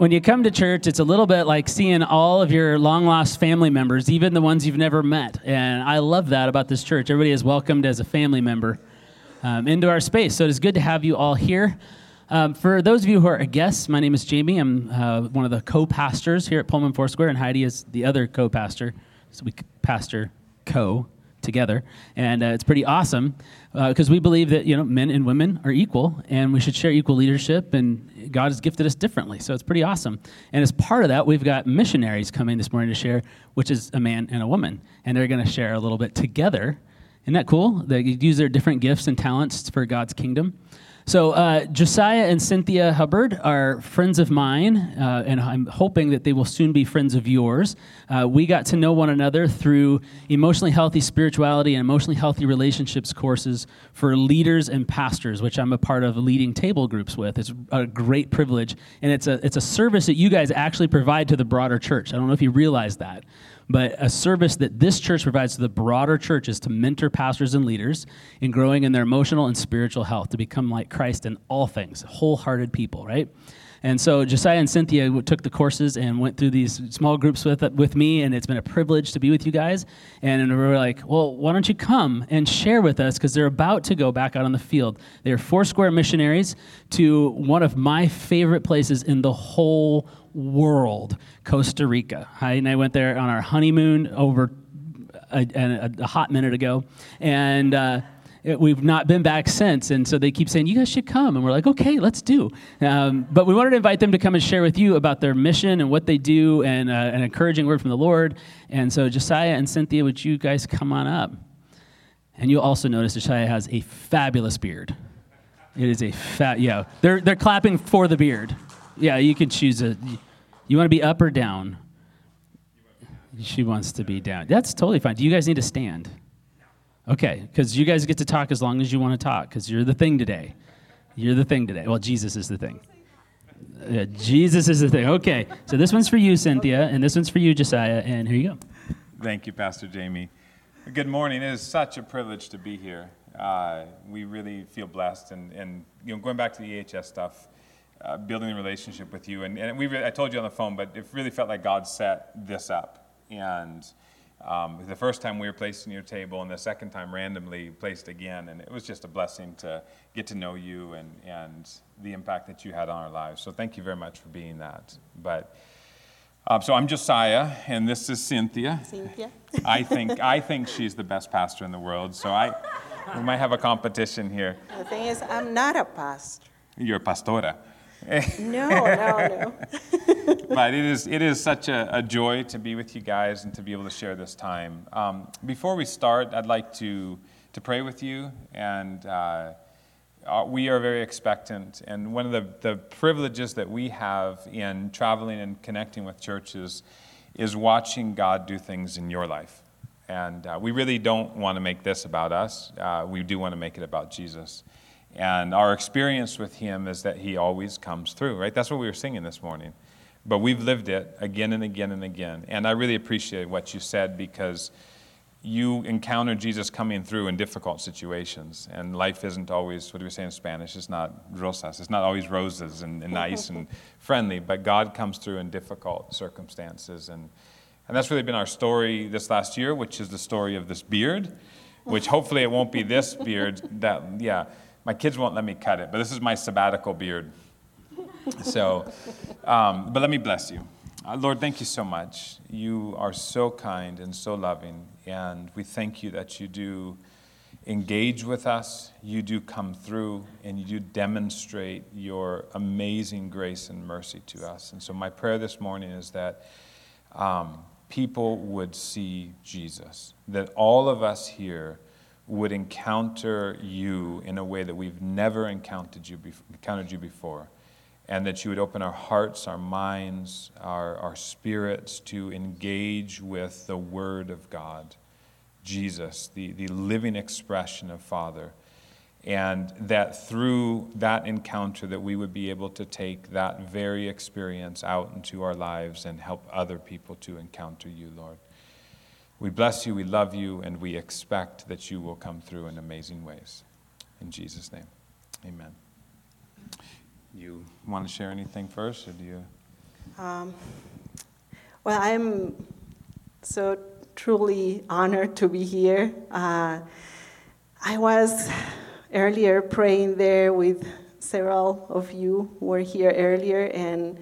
when you come to church, it's a little bit like seeing all of your long lost family members, even the ones you've never met. And I love that about this church. Everybody is welcomed as a family member um, into our space. So it is good to have you all here. Um, for those of you who are guests, my name is Jamie. I'm uh, one of the co pastors here at Pullman Foursquare, and Heidi is the other co pastor. So we pastor co together, and uh, it's pretty awesome because uh, we believe that you know men and women are equal, and we should share equal leadership, and God has gifted us differently. So it's pretty awesome. And as part of that, we've got missionaries coming this morning to share, which is a man and a woman, and they're going to share a little bit together. Isn't that cool? They use their different gifts and talents for God's kingdom. So, uh, Josiah and Cynthia Hubbard are friends of mine, uh, and I'm hoping that they will soon be friends of yours. Uh, we got to know one another through emotionally healthy spirituality and emotionally healthy relationships courses for leaders and pastors, which I'm a part of leading table groups with. It's a great privilege, and it's a, it's a service that you guys actually provide to the broader church. I don't know if you realize that but a service that this church provides to the broader church is to mentor pastors and leaders in growing in their emotional and spiritual health to become like Christ in all things, wholehearted people, right? And so Josiah and Cynthia took the courses and went through these small groups with, with me, and it's been a privilege to be with you guys. And we were like, well, why don't you come and share with us? Because they're about to go back out on the field. They're Foursquare missionaries to one of my favorite places in the whole world, Costa Rica. Heidi and I went there on our honeymoon over a, a, a hot minute ago, and uh, it, we've not been back since. And so they keep saying, You guys should come. And we're like, Okay, let's do. Um, but we wanted to invite them to come and share with you about their mission and what they do and uh, an encouraging word from the Lord. And so, Josiah and Cynthia, would you guys come on up? And you'll also notice Josiah has a fabulous beard. It is a fat, yeah. They're, they're clapping for the beard. Yeah, you can choose a. You want to be up or down? She wants to be down. That's totally fine. Do you guys need to stand? Okay, because you guys get to talk as long as you want to talk, because you're the thing today. You're the thing today. Well, Jesus is the thing. Yeah, Jesus is the thing. Okay, so this one's for you, Cynthia, and this one's for you, Josiah, and here you go. Thank you, Pastor Jamie. Good morning. It is such a privilege to be here. Uh, we really feel blessed, and, and you know, going back to the EHS stuff, uh, building a relationship with you. And, and we really, I told you on the phone, but it really felt like God set this up. And um, the first time we were placed in your table, and the second time randomly placed again. And it was just a blessing to get to know you and, and the impact that you had on our lives. So thank you very much for being that. But um, so I'm Josiah, and this is Cynthia. Cynthia. I think I think she's the best pastor in the world. So I we might have a competition here. The thing is, I'm not a pastor. You're a pastora. No, no, no. but it is, it is such a, a, joy to be with you guys and to be able to share this time. Um, before we start, I'd like to, to pray with you. And uh, uh, we are very expectant. And one of the, the privileges that we have in traveling and connecting with churches is watching God do things in your life. And uh, we really don't want to make this about us. Uh, we do want to make it about Jesus. And our experience with him is that he always comes through, right? That's what we were singing this morning. But we've lived it again and again and again. And I really appreciate what you said because you encounter Jesus coming through in difficult situations. And life isn't always, what do we say in Spanish? It's not rosas. It's not always roses and, and nice and friendly, but God comes through in difficult circumstances. And, and that's really been our story this last year, which is the story of this beard, which hopefully it won't be this beard that, yeah my kids won't let me cut it, but this is my sabbatical beard. So, um, but let me bless you. Uh, Lord, thank you so much. You are so kind and so loving, and we thank you that you do engage with us, you do come through, and you do demonstrate your amazing grace and mercy to us. And so, my prayer this morning is that um, people would see Jesus, that all of us here would encounter you in a way that we've never encountered you, be- encountered you before. And that you would open our hearts, our minds, our, our spirits to engage with the Word of God, Jesus, the, the living expression of Father. And that through that encounter that we would be able to take that very experience out into our lives and help other people to encounter you, Lord. We bless you, we love you, and we expect that you will come through in amazing ways. In Jesus' name, amen. You want to share anything first, or do you? Um, well, I'm so truly honored to be here. Uh, I was earlier praying there with several of you who were here earlier, and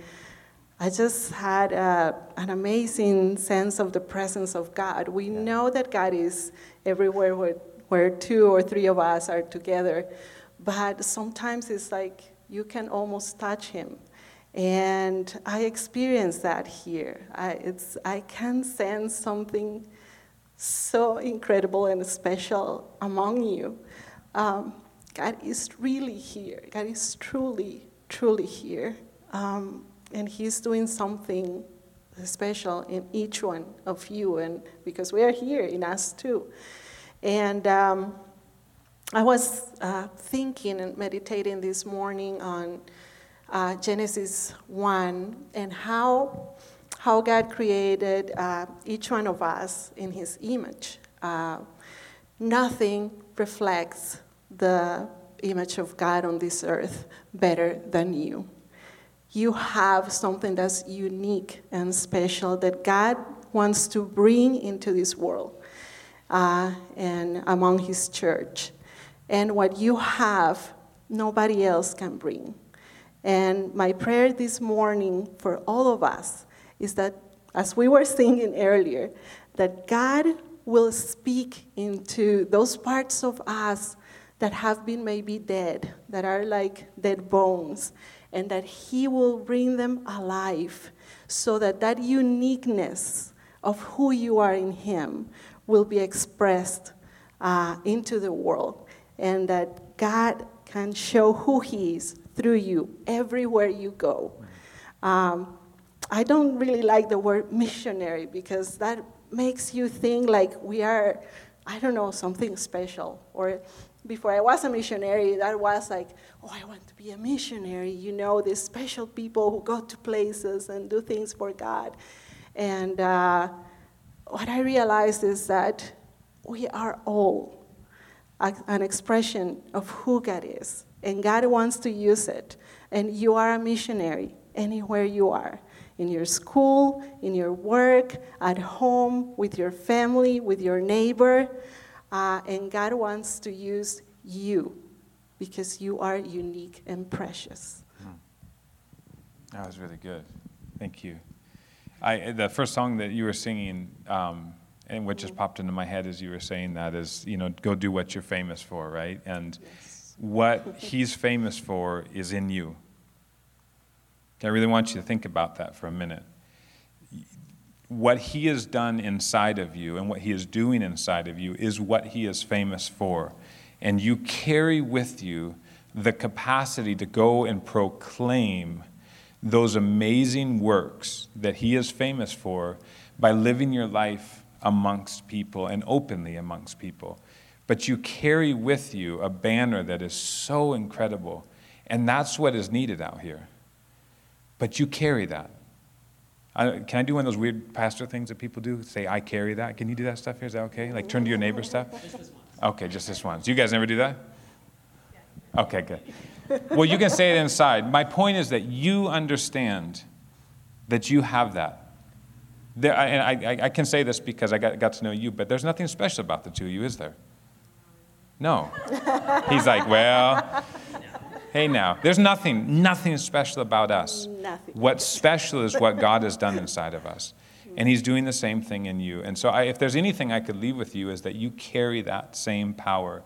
I just had a, an amazing sense of the presence of God. We know that God is everywhere where, where two or three of us are together, but sometimes it's like you can almost touch Him. And I experienced that here. I, it's, I can sense something so incredible and special among you. Um, God is really here. God is truly, truly here. Um, and He's doing something special in each one of you, and because we are here in us too. And um, I was uh, thinking and meditating this morning on uh, Genesis 1 and how, how God created uh, each one of us in His image. Uh, nothing reflects the image of God on this earth better than you. You have something that's unique and special that God wants to bring into this world uh, and among His church. And what you have, nobody else can bring. And my prayer this morning for all of us is that, as we were singing earlier, that God will speak into those parts of us that have been maybe dead, that are like dead bones, and that He will bring them alive so that that uniqueness of who you are in Him will be expressed uh, into the world, and that God can show who He is through you everywhere you go. Um, I don't really like the word missionary because that makes you think like we are, I don't know, something special. Or before I was a missionary, that was like, oh, I want to be a missionary. You know, these special people who go to places and do things for God. And uh, what I realized is that we are all an expression of who God is and God wants to use it. And you are a missionary anywhere you are in your school, in your work, at home, with your family, with your neighbor. Uh, and God wants to use you because you are unique and precious. Hmm. That was really good. Thank you. I, the first song that you were singing, um, and what just mm-hmm. popped into my head as you were saying that is, you know, go do what you're famous for, right? And yes what he's famous for is in you. I really want you to think about that for a minute. What he has done inside of you and what he is doing inside of you is what he is famous for. And you carry with you the capacity to go and proclaim those amazing works that he is famous for by living your life amongst people and openly amongst people but you carry with you a banner that is so incredible. And that's what is needed out here. But you carry that. I, can I do one of those weird pastor things that people do? Say, I carry that. Can you do that stuff here? Is that okay? Like turn to your neighbor stuff? Okay, just this once. You guys never do that? Okay, good. Well, you can say it inside. My point is that you understand that you have that. There, and I, I, I can say this because I got, got to know you, but there's nothing special about the two of you, is there? No. He's like, well, hey now, there's nothing, nothing special about us. Nothing. What's special is what God has done inside of us. And He's doing the same thing in you. And so, I, if there's anything I could leave with you, is that you carry that same power,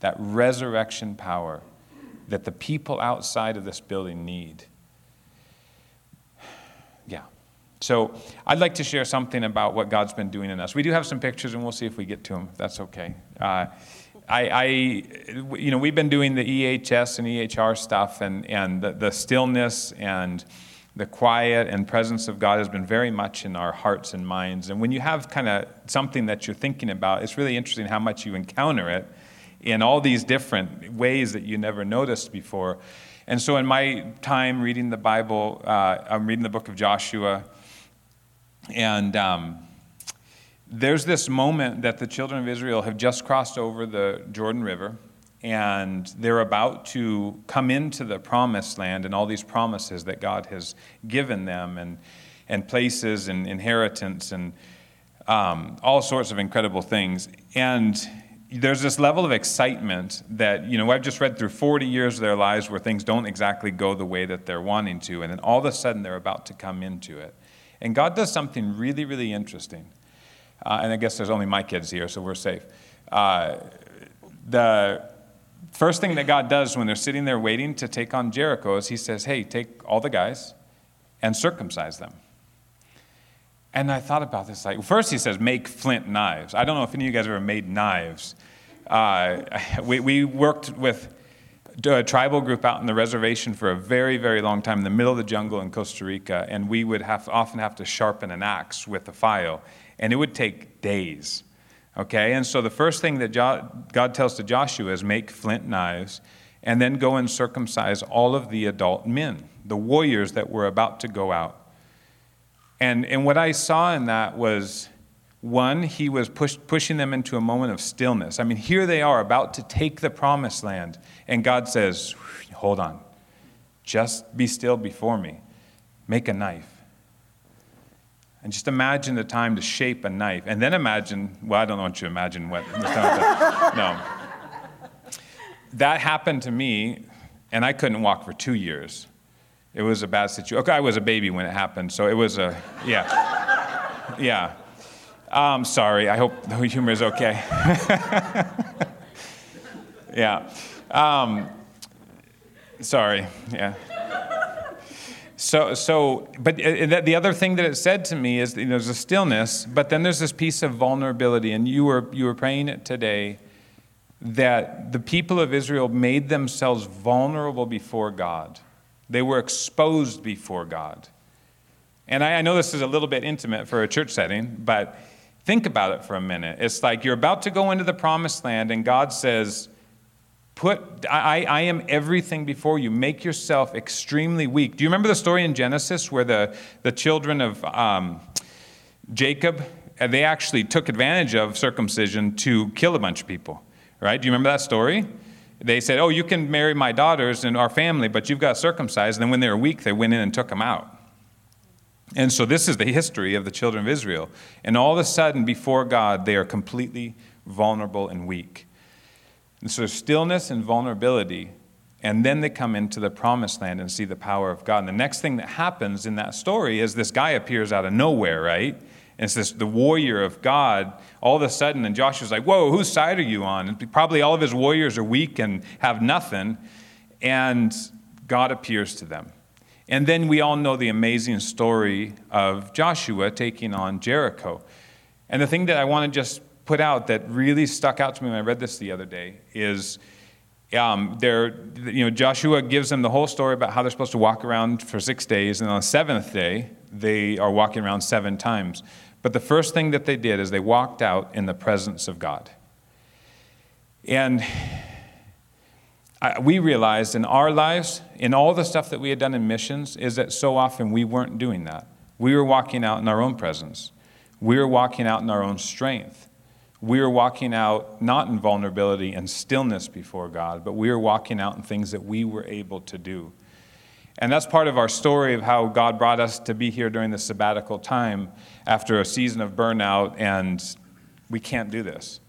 that resurrection power that the people outside of this building need. Yeah. So, I'd like to share something about what God's been doing in us. We do have some pictures, and we'll see if we get to them. That's okay. Uh, I, I, you know, we've been doing the EHS and EHR stuff, and, and the, the stillness and the quiet and presence of God has been very much in our hearts and minds. And when you have kind of something that you're thinking about, it's really interesting how much you encounter it in all these different ways that you never noticed before. And so, in my time reading the Bible, uh, I'm reading the book of Joshua, and um, there's this moment that the children of Israel have just crossed over the Jordan River and they're about to come into the promised land and all these promises that God has given them, and, and places and inheritance and um, all sorts of incredible things. And there's this level of excitement that, you know, I've just read through 40 years of their lives where things don't exactly go the way that they're wanting to, and then all of a sudden they're about to come into it. And God does something really, really interesting. Uh, and I guess there's only my kids here, so we're safe. Uh, the first thing that God does when they're sitting there waiting to take on Jericho is He says, Hey, take all the guys and circumcise them. And I thought about this. Like, first, He says, Make flint knives. I don't know if any of you guys ever made knives. Uh, we, we worked with a tribal group out in the reservation for a very, very long time in the middle of the jungle in Costa Rica, and we would have, often have to sharpen an axe with a file, and it would take days. Okay, and so the first thing that God tells to Joshua is make flint knives and then go and circumcise all of the adult men, the warriors that were about to go out. And, and what I saw in that was one, he was push, pushing them into a moment of stillness. I mean, here they are about to take the promised land, and God says, Hold on, just be still before me, make a knife. And just imagine the time to shape a knife. And then imagine, well, I don't want you to imagine what. no. That happened to me, and I couldn't walk for two years. It was a bad situation. Okay, I was a baby when it happened, so it was a, yeah. Yeah. Um, sorry, I hope the humor is okay. yeah. Um, sorry, yeah. So, so, but uh, the other thing that it said to me is, you know, there's a stillness, but then there's this piece of vulnerability, and you were you were praying it today, that the people of Israel made themselves vulnerable before God. They were exposed before God. And I, I know this is a little bit intimate for a church setting, but think about it for a minute. It's like you're about to go into the promised land, and God says, Put, I, I am everything before you. Make yourself extremely weak. Do you remember the story in Genesis where the, the children of um, Jacob, uh, they actually took advantage of circumcision to kill a bunch of people, right? Do you remember that story? They said, Oh, you can marry my daughters and our family, but you've got circumcised. And then when they were weak, they went in and took them out. And so this is the history of the children of Israel. And all of a sudden, before God, they are completely vulnerable and weak. And so stillness and vulnerability, and then they come into the promised land and see the power of God. And the next thing that happens in that story is this guy appears out of nowhere, right? And it's this the warrior of God. All of a sudden, and Joshua's like, "Whoa, whose side are you on?" And probably all of his warriors are weak and have nothing, and God appears to them. And then we all know the amazing story of Joshua taking on Jericho. And the thing that I want to just put out that really stuck out to me when I read this the other day is um, there, you know, Joshua gives them the whole story about how they're supposed to walk around for six days, and on the seventh day, they are walking around seven times. But the first thing that they did is they walked out in the presence of God. And I, we realized in our lives, in all the stuff that we had done in missions, is that so often we weren't doing that. We were walking out in our own presence, we were walking out in our own strength we are walking out not in vulnerability and stillness before God, but we are walking out in things that we were able to do. And that's part of our story of how God brought us to be here during the sabbatical time after a season of burnout and we can't do this.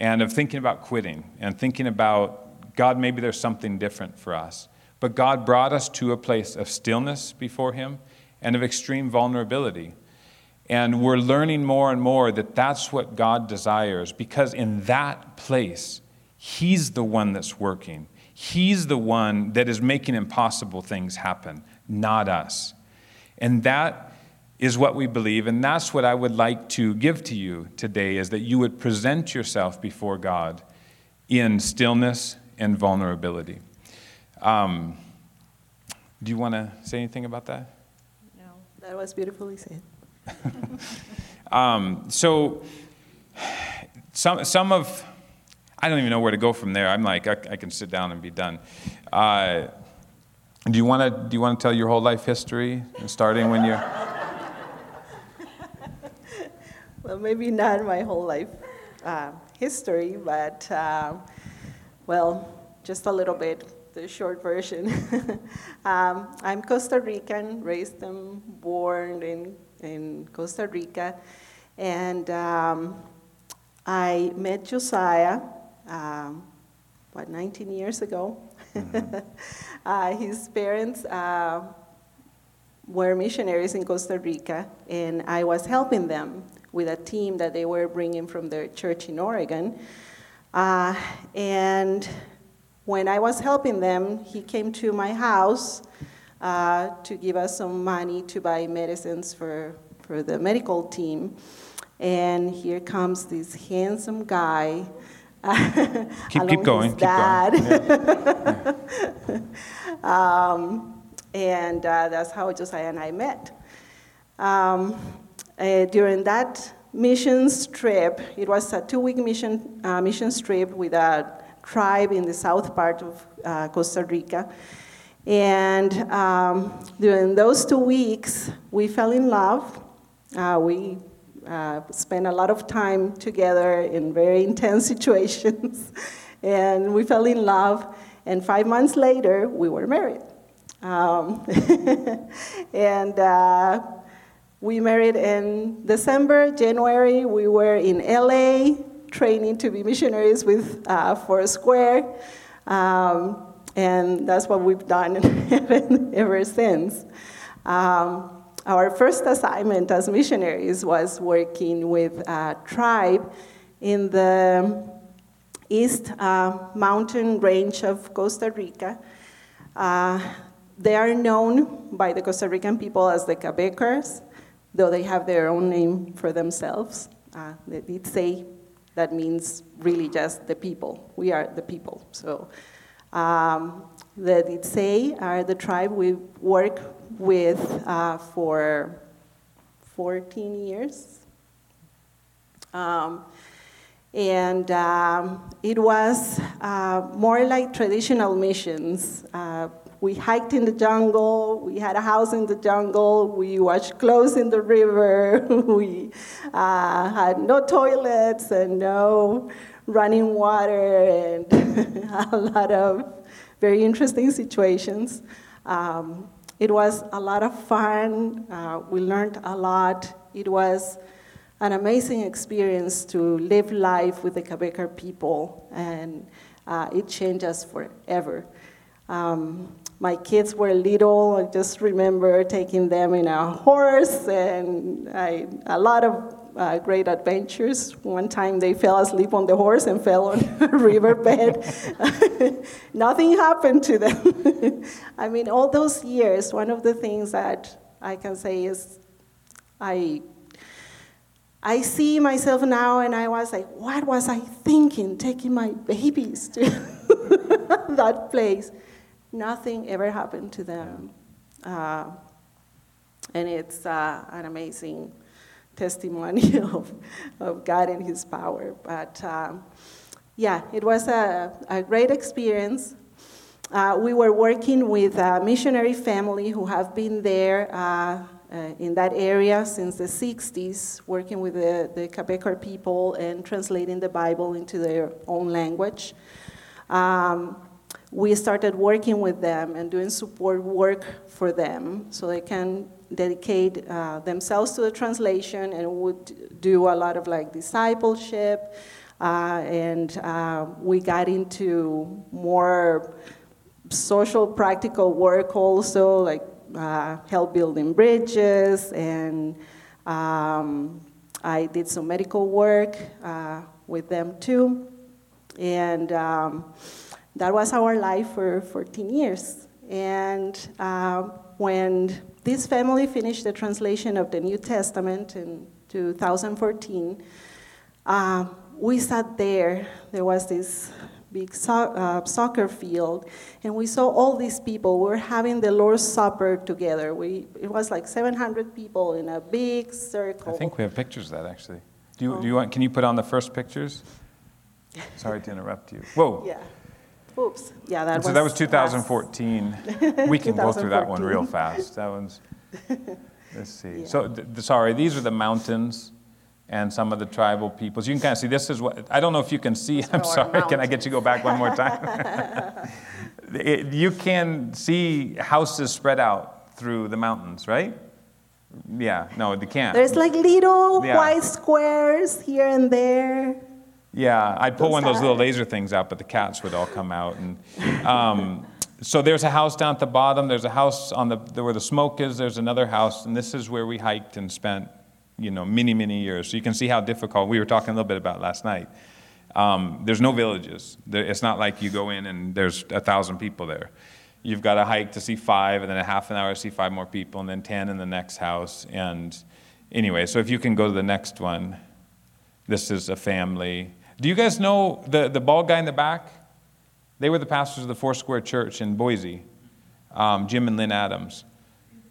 And of thinking about quitting and thinking about, God, maybe there's something different for us. But God brought us to a place of stillness before Him and of extreme vulnerability. And we're learning more and more that that's what God desires because in that place, He's the one that's working. He's the one that is making impossible things happen, not us. And that is what we believe. And that's what I would like to give to you today is that you would present yourself before God in stillness and vulnerability. Um, do you want to say anything about that? No, that was beautifully said. um, so, some, some of, I don't even know where to go from there. I'm like, I, I can sit down and be done. Uh, do you want to do you want to tell your whole life history, starting when you're? well, maybe not my whole life uh, history, but uh, well, just a little bit, the short version. um, I'm Costa Rican, raised and born in, in Costa Rica. And um, I met Josiah, um, what, 19 years ago. Mm-hmm. uh, his parents uh, were missionaries in Costa Rica, and I was helping them with a team that they were bringing from their church in Oregon. Uh, and when I was helping them, he came to my house uh, to give us some money to buy medicines for, for the medical team. And here comes this handsome guy. keep, keep going. Keep dad. Going. Yeah. um, and uh, that's how Josiah and I met. Um, uh, during that missions trip, it was a two-week mission uh, missions trip with a tribe in the south part of uh, Costa Rica. And um, during those two weeks, we fell in love. Uh, we uh, spent a lot of time together in very intense situations, and we fell in love. And five months later, we were married. Um, and uh, we married in December, January, we were in LA training to be missionaries with uh, Foursquare. Um, and that's what we've done ever since. Um, our first assignment as missionaries was working with a tribe in the east uh, mountain range of Costa Rica. Uh, they are known by the Costa Rican people as the Cabecars though they have their own name for themselves. Uh, they did say that means really just the people. We are the people. So um, the Ditsei are the tribe we work with uh, for 14 years. Um, and um, it was uh, more like traditional missions. Uh, we hiked in the jungle, we had a house in the jungle, we washed clothes in the river, we uh, had no toilets and no running water, and a lot of very interesting situations. Um, it was a lot of fun, uh, we learned a lot. It was an amazing experience to live life with the Cabecar people, and uh, it changed us forever. Um, my kids were little, I just remember taking them in a horse and I, a lot of uh, great adventures. One time they fell asleep on the horse and fell on a riverbed. Nothing happened to them. I mean, all those years, one of the things that I can say is I I see myself now and I was like, what was I thinking taking my babies to that place? nothing ever happened to them. Uh, and it's uh, an amazing testimony of, of God and His power. But um, yeah, it was a, a great experience. Uh, we were working with a missionary family who have been there uh, uh, in that area since the 60s, working with the, the Cabecar people and translating the Bible into their own language. Um, we started working with them and doing support work for them so they can dedicate uh, themselves to the translation and would do a lot of like discipleship uh, and uh, we got into more social practical work also like uh, help building bridges and um, i did some medical work uh, with them too. And um, that was our life for 14 years. And uh, when this family finished the translation of the New Testament in 2014, uh, we sat there. There was this big so- uh, soccer field, and we saw all these people. We were having the Lord's Supper together. We, it was like 700 people in a big circle. I think we have pictures of that actually. Do you, oh. do you want, can you put on the first pictures? Sorry to interrupt you. Whoa. Yeah. Oops. Yeah, that so was. that was 2014. we can go through that one real fast. That one's. Let's see. Yeah. So, th- sorry, these are the mountains, and some of the tribal peoples. You can kind of see this is what, I don't know if you can see, I'm sorry, can I get you to go back one more time? It- you can see houses spread out through the mountains, right? Yeah, no, they can't. There's like little Yeah. white squares here and there. Yeah, I'd pull Those one of those little laser things out, but the cats would all come out. And um, so there's a house down at the bottom. There's a house on the where the smoke is. There's another house, and this is where we hiked and spent, you know, many many years. So you can see how difficult. We were talking a little bit about last night. Um, there's no villages. There, it's not like you go in and there's a thousand people there. You've got to hike to see five, and then a half an hour to see five more people, and then ten in the next house. And anyway, so if you can go to the next one. This is a family. Do you guys know the, the bald guy in the back? They were the pastors of the Foursquare Church in Boise, um, Jim and Lynn Adams.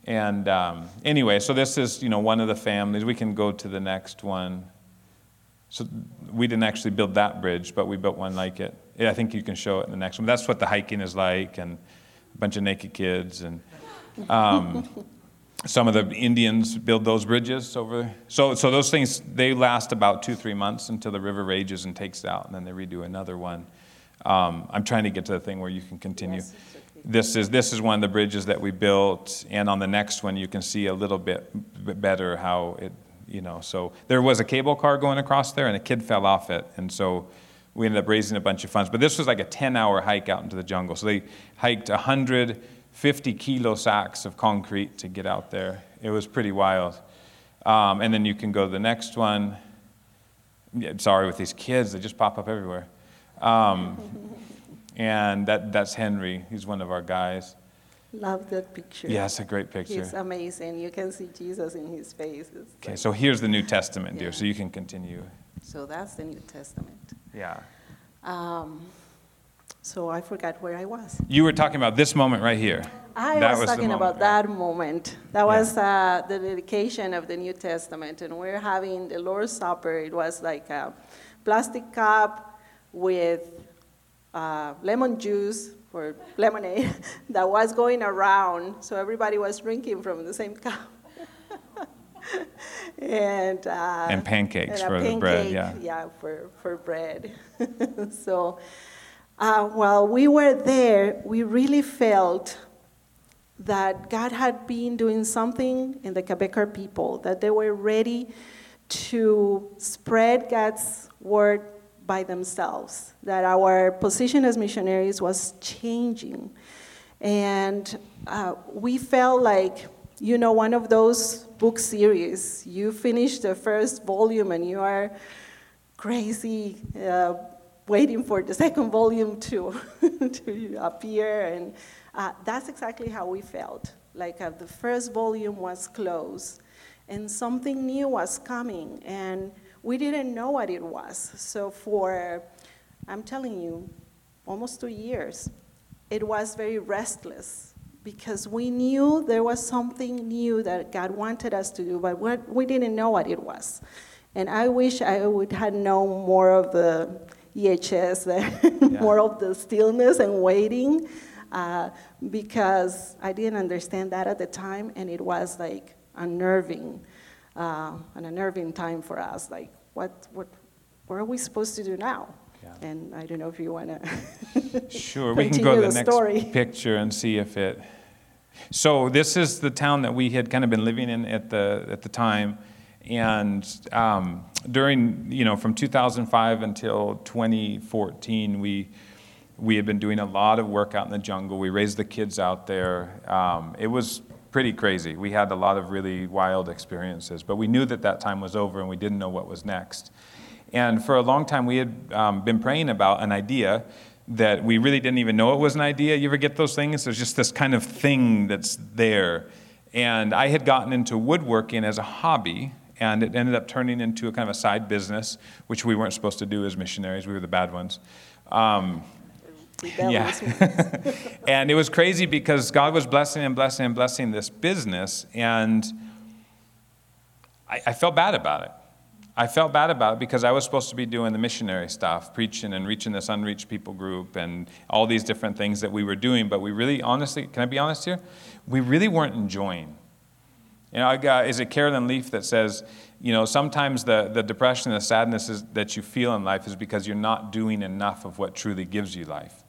And um, anyway, so this is you know one of the families. We can go to the next one. So we didn't actually build that bridge, but we built one like it. Yeah, I think you can show it in the next one. That's what the hiking is like, and a bunch of naked kids, and um, some of the Indians build those bridges over. So, so those things they last about two, three months until the river rages and takes out, and then they redo another one. Um, I'm trying to get to the thing where you can continue. This is this is one of the bridges that we built, and on the next one you can see a little bit, bit better how it, you know. So there was a cable car going across there, and a kid fell off it, and so we ended up raising a bunch of funds. But this was like a 10-hour hike out into the jungle. So they hiked 150 kilo sacks of concrete to get out there. It was pretty wild. Um, and then you can go to the next one. Yeah, sorry, with these kids, they just pop up everywhere. Um, and that, that's Henry. He's one of our guys. Love that picture. Yeah, it's a great picture. It's amazing. You can see Jesus in his face. Okay, like- so here's the New Testament, dear, Yeah. so you can continue. so that's the New Testament. Yeah. Um, so I forgot where I was. You were talking about this moment right here. I That was, the talking about that moment. That was uh, the dedication of the New Testament, and we're having the Lord's Supper. It was like a plastic cup with uh, lemon juice or lemonade that was going around, so everybody was drinking from the same cup. and uh, And pancakes and for the bread, yeah. yeah, for, for bread. so uh, while we were there, we really felt that God had been doing something in the Cabecar people, that they were ready to spread God's word by themselves, that our position as missionaries was changing. And uh, we felt like, you know, one of those book series, you finish the first volume and you are crazy uh, waiting for the second volume to, to appear. And uh, that's exactly how we felt. Like uh, the first volume was closed and something new was coming, and we didn't know what it was. So, for, I'm telling you, almost two years, it was very restless because we knew there was something new that God wanted us to do, but we- we didn't know what it was. And I wish I would have known more of the EHS, more of the stillness and waiting, uh, because I didn't understand that at the time, and it was like unnerving, uh, an unnerving time for us. Like, what, what, what are we supposed to do now? Yeah. And I don't know if you want to. Sure, we can go to the next story. picture and see if it. So this is the town that we had kind of been living in at the at the time, and um, during you know from 2005 until 2014, we we had been doing a lot of work out in the jungle. We raised the kids out there. Um, it was pretty crazy. We had a lot of really wild experiences, but we knew that that time was over, and we didn't know what was next. And for a long time, we had um, been praying about an idea that we really didn't even know it was an idea. You ever get those things? There's just this kind of thing that's there. And I had gotten into woodworking as a hobby, and it ended up turning into a kind of a side business, which we weren't supposed to do as missionaries. We were the bad ones. Um, yeah. and it was crazy because God was blessing and blessing and blessing this business, and I, I felt bad about it. I felt bad about it because I was supposed to be doing the missionary stuff, preaching and reaching this unreached people group and all these different things that we were doing, but we really, honestly, can I be honest here? We really weren't enjoying You know, I got, is it Caroline Leaf that says, you know, sometimes the, the depression and the sadness is, that you feel in life is because you're not doing enough of what truly gives you life.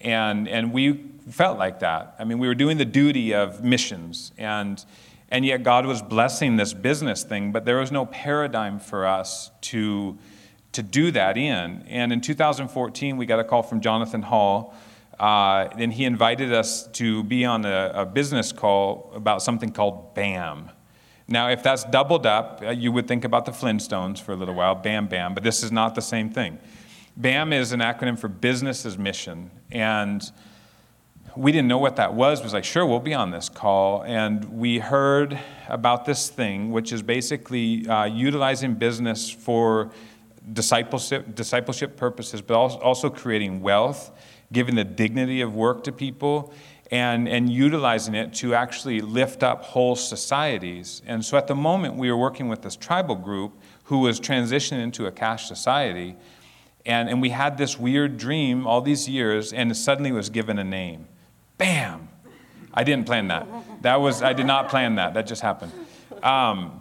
And, and we felt like that. I mean, we were doing the duty of missions, and, and yet God was blessing this business thing, but there was no paradigm for us to, to do that in. And in 2014, we got a call from Jonathan Hall uh, and he invited us to be on a, a, business call about something called BAM. Now, if that's doubled up, uh, you would think about the Flintstones for a little while, BAM BAM, but this is not the same thing. BAM is an acronym for Business as Mission. And we didn't know what that was. Was like, sure, we'll be on this call. And we heard about this thing, which is basically uh, utilizing business for discipleship, discipleship purposes, but also creating wealth giving the dignity of work to people, and, and utilizing it to actually lift up whole societies. And so at the moment, we were working with this tribal group who was transitioning into a cash society. And, and we had this weird dream all these years, and suddenly was given a name. Bam! I didn't plan that. That was, I did not plan that. That just happened. Um,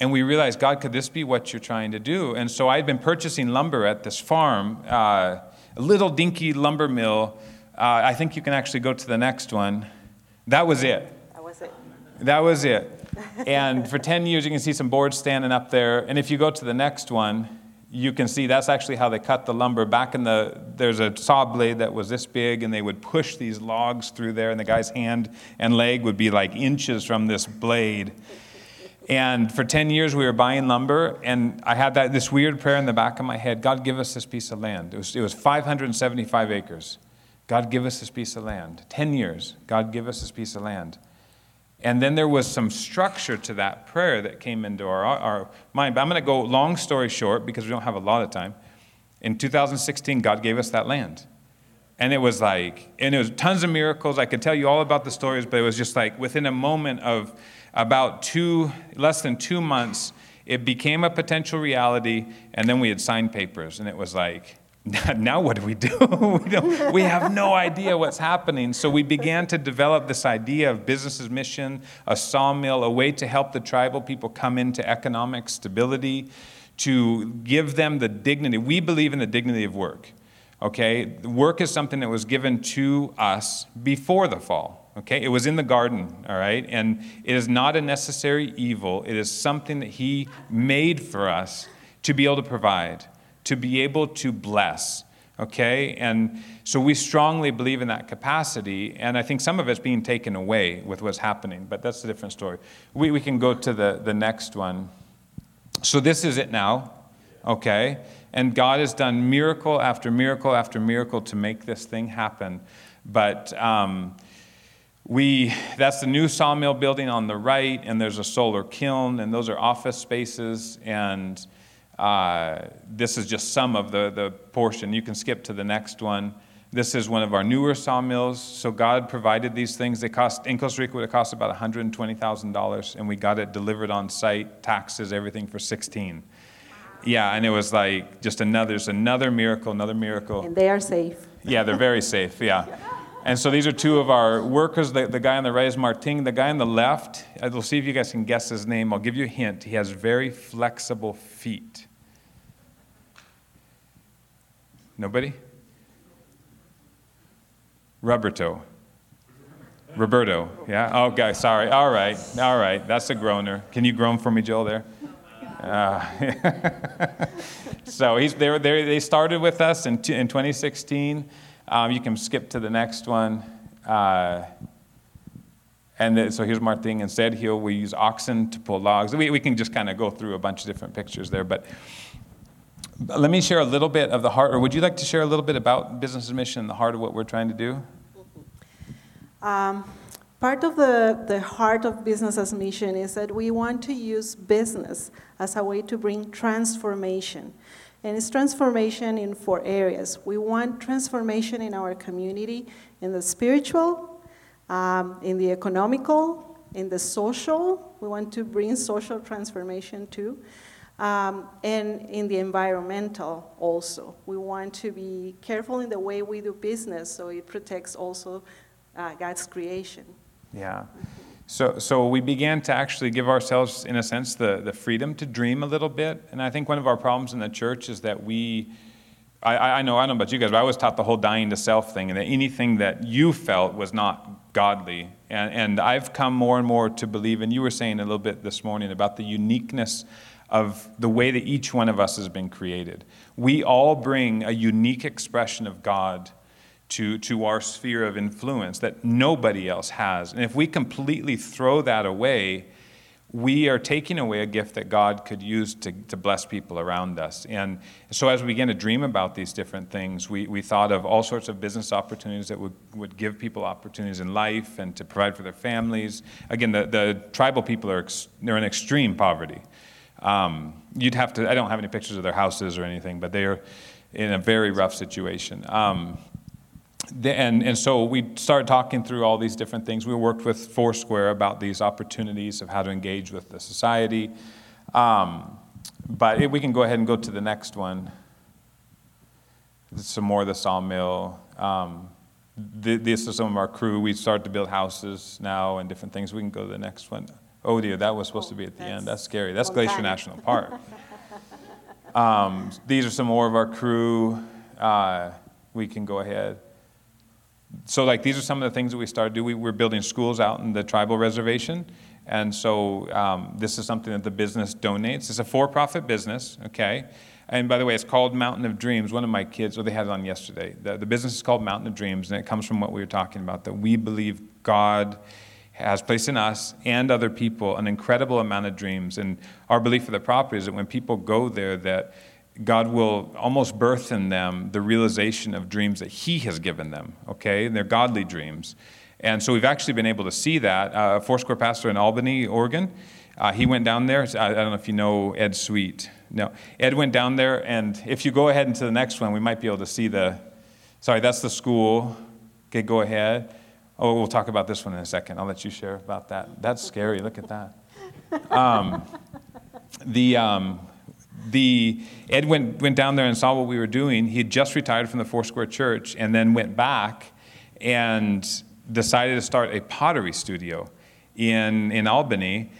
and we realized, God, could this be what you're trying to do? And so I'd been purchasing lumber at this farm. Uh, a little dinky lumber mill. Uh, I think you can actually go to the next one. That was it. That was it. That was it. and for 10 years, you can see some boards standing up there. And if you go to the next one, you can see that's actually how they cut the lumber. Back in the, there's a saw blade that was this big, and they would push these logs through there, and the guy's hand and leg would be like inches from this blade. And for 10 years, we were buying lumber, and I had that, this weird prayer in the back of my head God, give us this piece of land. It was, it was 575 acres. God, give us this piece of land. 10 years, God, give us this piece of land. And then there was some structure to that prayer that came into our, our mind. But I'm going to go long story short because we don't have a lot of time. In 2016, God gave us that land. And it was like, and it was tons of miracles. I could tell you all about the stories, but it was just like within a moment of, about two, less than two months, it became a potential reality, and then we had signed papers, and it was like, now what do we do? we, we have no idea what's happening. So we began to develop this idea of business as mission, a sawmill, a way to help the tribal people come into economic stability, to give them the dignity. We believe in the dignity of work. Okay? Work is something that was given to us before the fall. Okay, it was in the garden, all right? And it is not a necessary evil. It is something that He made for us to be able to provide, to be able to bless. Okay, and so we strongly believe in that capacity, and I think some of it's being taken away with what's happening, but that's a different story. We, we can go to the, the next one. So this is it now, okay? And God has done miracle after miracle after miracle to make this thing happen. But um, we, that's the new sawmill building on the right, and there's a solar kiln, and those are office spaces. And uh, this is just some of the, the portion. You can skip to the next one. This is one of our newer sawmills. So God provided these things. They cost in Costa Rica would have cost about $120,000, and we got it delivered on site, taxes, everything for 16. Yeah, and it was like just another, another miracle, another miracle. And they are safe. Yeah, they're very safe. Yeah. And so these are two of our workers. The, the guy on the right is Martin. The guy on the left, I'll see if you guys can guess his name. I'll give you a hint. He has very flexible feet. Nobody? Roberto. Roberto, yeah? Oh, guy, sorry. All right, all right. That's a groaner. Can you groan for me, Joel, there? Uh, so he's, they, they, they started with us in, in 2016. Um, you can skip to the next one. Uh, and the, so here's Martin. Instead, here we use oxen to pull logs. We, we can just kind of go through a bunch of different pictures there. But, but let me share a little bit of the heart, or would you like to share a little bit about business mission, the heart of what we're trying to do? Um, part of the, the heart of business as mission is that we want to use business as a way to bring transformation. And it's transformation in four areas. We want transformation in our community, in the spiritual, um, in the economical, in the social. We want to bring social transformation too. Um, and in the environmental also. We want to be careful in the way we do business so it protects also uh, God's creation. Yeah. So, so we began to actually give ourselves, in a sense, the, the freedom to dream a little bit. And I think one of our problems in the church is that we, I, I know, I don't know about you guys, but I was taught the whole dying to self thing, and that anything that you felt was not godly. And, and I've come more and more to believe, and you were saying a little bit this morning about the uniqueness of the way that each one of us has been created. We all bring a unique expression of God to, to our sphere of influence that nobody else has. And if we completely throw that away, we are taking away a gift that God could use to, to bless people around us. And so, as we began to dream about these different things, we, we thought of all sorts of business opportunities that would, would give people opportunities in life and to provide for their families. Again, the, the tribal people are ex, they're in extreme poverty. Um, you'd have to, I don't have any pictures of their houses or anything, but they are in a very rough situation. Um, and, and so we started talking through all these different things. We worked with Foursquare about these opportunities of how to engage with the society. Um, but it, we can go ahead and go to the next one. Some more of the sawmill. Um, this is some of our crew. We start to build houses now and different things. We can go to the next one. Oh dear, that was supposed to be at the end. That's scary. That's Glacier National Park. Um, these are some more of our crew. Uh, we can go ahead so like these are some of the things that we started doing. We, are building schools out in the tribal reservation. And so um, this is something that the business donates. It's a for-profit business, okay? And by the way, it's called Mountain of Dreams. One of my kids, well, they had it on yesterday. The, the business is called Mountain of Dreams, and it comes from what we were talking about, that we believe God has placed in us and other people an incredible amount of dreams. And our belief of the property is that when people go there, that God will almost birth in them the realization of dreams that He has given them, okay? And they're godly dreams. And so we've actually been able to see that. Uh, a Foursquare pastor in Albany, Oregon, uh, he went down there. I, I, don't know if you know Ed Sweet. No. Ed went down there, and if you go ahead into the next one, we might be able to see the. Sorry, that's the school. Okay, go ahead. Oh, we'll talk about this one in a second. I'll let you share about that. That's scary. Look at that. Um, the. Um, the Ed went, went down there and saw what we were doing. He had just retired from the Foursquare Church and then went back and decided to start a pottery studio in, in Albany.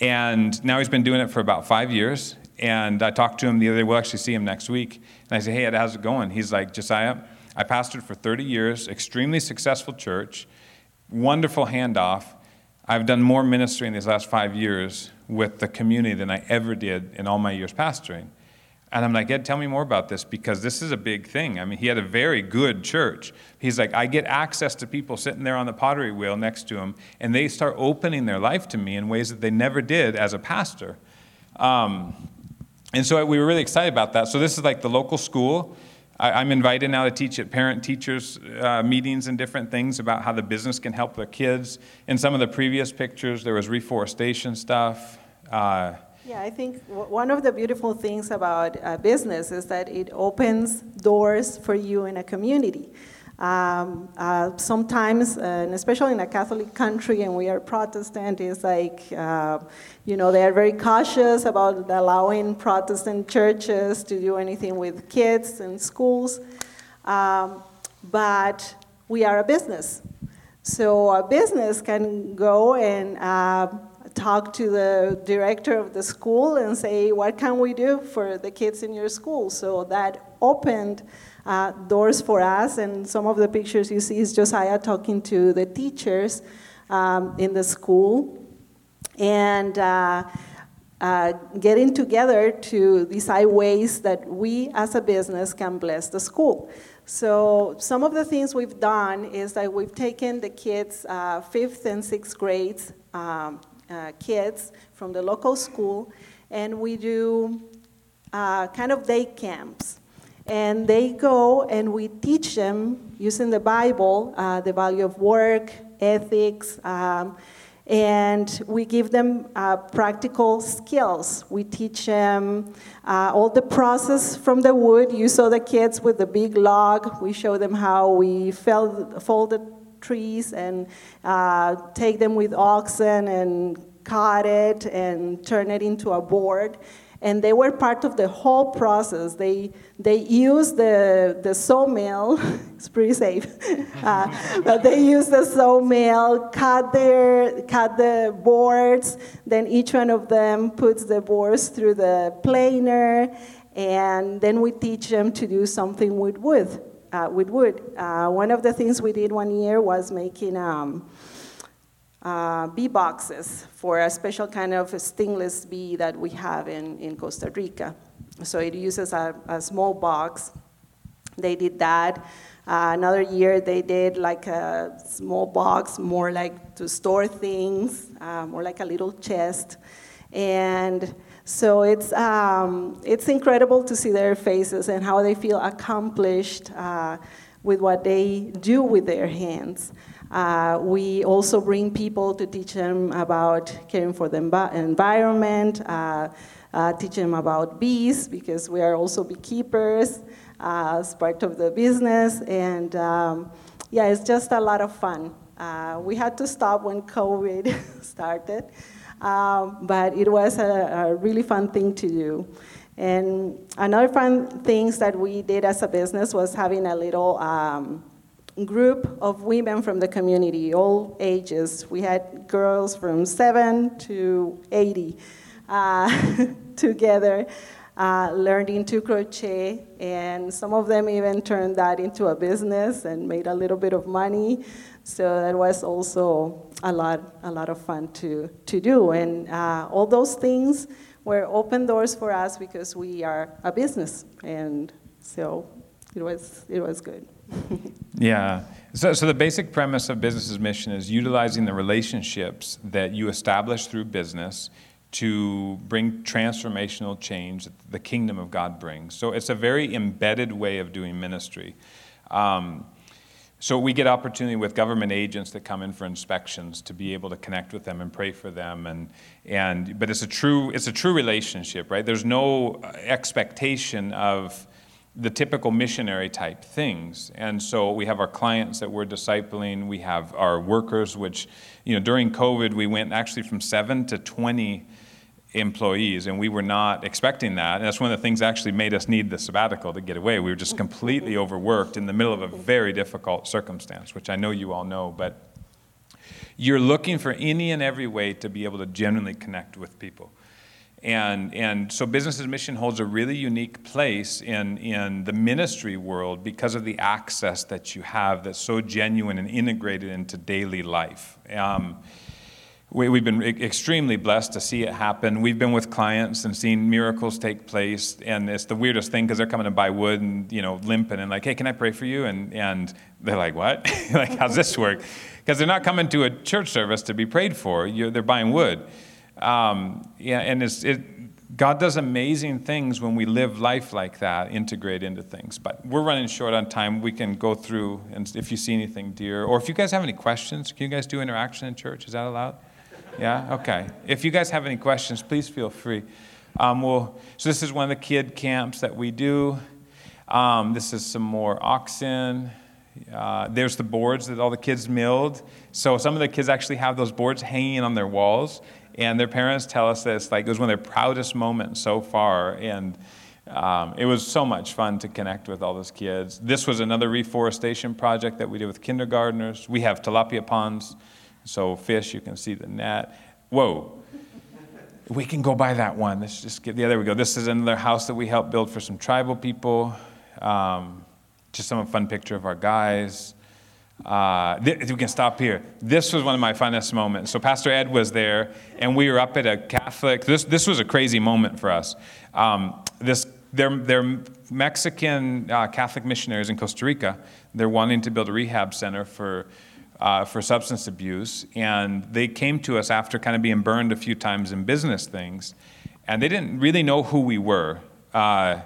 And now he's been doing it for about five years. And I talked to him the other day. We'll actually see him next week. And I said, Hey, Ed, how's it going? He's like, Josiah, I pastored for 30 years, extremely successful church, wonderful handoff. I've done more ministry in these last five years with the community than I ever did in all my years pastoring. And I'm like, Ed, tell me more about this because this is a big thing. I mean, he had a very good church. He's like, I get access to people sitting there on the pottery wheel next to him, and they start opening their life to me in ways that they never did as a pastor. Um, and so we were really excited about that. So this is like the local school. I, am invited now to teach at parent teachers uh, meetings and different things about how the business can help their kids. In some of the previous pictures, there was reforestation stuff. Uh, yeah, I think one of the beautiful things about uh, business is that it opens doors for you in a community. Um, uh, sometimes, uh, and especially in a Catholic country, and we are Protestant, is like, uh, you know, they are very cautious about allowing Protestant churches to do anything with kids and schools. Um, but we are a business. So a business can go and uh, talk to the director of the school and say, what can we do for the kids in your school? So that opened uh, doors for us. And some of the pictures you see is Josiah talking to the teachers um, in the school and uh, uh, getting together to decide ways that we as a business can bless the school. So some of the things we've done is that we've taken the kids, uh, fifth and sixth grades um, uh, kids from the local school, and we do uh, kind of day camps. And they go and we teach them using the Bible uh, the value of work, ethics, um, and we give them uh, practical skills. We teach them uh, all the process from the wood. You saw the kids with the big log. We show them how we fell, fold the trees and uh, take them with oxen and cut it and turn it into a board. And they were part of the whole process. They they used the the sawmill. it's pretty safe, uh, but they used the sawmill, cut their cut the boards. Then each one of them puts the boards through the planer, and then we teach them to do something with wood. Uh, with wood. Uh, one of the things we did one year was making. Um, uh, bee boxes for a special kind of stingless bee that we have in, in Costa Rica. So it uses a, a small box. They did that. Uh, another year they did like a small box, more like to store things, uh, more like a little chest. And so it's, um, it's incredible to see their faces and how they feel accomplished uh, with what they do with their hands. Uh, we also bring people to teach them about caring for the env- environment, uh, uh, teach them about bees because we are also beekeepers uh, as part of the business. And um, yeah, it's just a lot of fun. Uh, we had to stop when COVID started, um, but it was a, a, really fun thing to do. And another fun things that we did as a business was having a little um, group of women from the community, all ages. We had girls from seven to 80 uh, together. Uh, learning to crochet, and some of them even turned that into a business and made a little bit of money. So that was also a lot, a lot of fun to, to do. And uh, all those things were open doors for us because we are a business, and so it was, it was good. yeah. So, so the basic premise of business as mission is utilizing the relationships that you establish through business to bring transformational change that the kingdom of God brings. So it's a very embedded way of doing ministry. Um, so we get opportunity with government agents that come in for inspections to be able to connect with them and pray for them and and but it's a true it's a true relationship, right? There's no expectation of the typical missionary type things. And so we have our clients that we're discipling, we have our workers, which, you know, during COVID, we went actually from seven to 20 employees, and we were not expecting that. And that's one of the things that actually made us need the sabbatical to get away. We were just completely overworked in the middle of a very difficult circumstance, which I know you all know, but you're looking for any and every way to be able to genuinely connect with people. And, and so Business as Mission holds a really unique place in, in the ministry world because of the access that you have that's so genuine and integrated into daily life. Um, we, have been extremely blessed to see it happen. We've been with clients and seen miracles take place, and it's the weirdest thing because they're coming to buy wood and you know limping and like, hey, can I pray for you? And and they're like, what? like, how's this work? Because they're not coming to a church service to be prayed for. You're, they're buying wood. Um, yeah, and it, God does amazing things when we live life like that, integrate into things. But we're running short on time. We can go through, and if you see anything dear, or if you guys have any questions, can you guys do interaction in church? Is that allowed? Yeah? Okay. If you guys have any questions, please feel free. Um, we'll, so, this is one of the kid camps that we do. Um, this is some more oxen. Uh, there's the boards that all the kids milled. So some of the kids actually have those boards hanging on their walls, and their parents tell us this like it was one of their proudest moments so far. And um, it was so much fun to connect with all those kids. This was another reforestation project that we did with kindergartners. We have tilapia ponds, so fish, you can see the net. Whoa. We can go by that one. Let's just get, yeah, there we go. This is another house that we helped build for some tribal people. Um, just some fun picture of our guys. Uh, th- we can stop here. This was one of my funnest moments. So Pastor Ed was there, and we were up at a Catholic. This this was a crazy moment for us. Um, this they're, they're Mexican uh, Catholic missionaries in Costa Rica. They're wanting to build a rehab center for. Uh, for substance abuse, and they came to us after kind of being burned a few times in business things, and they didn't really know who we were. Uh,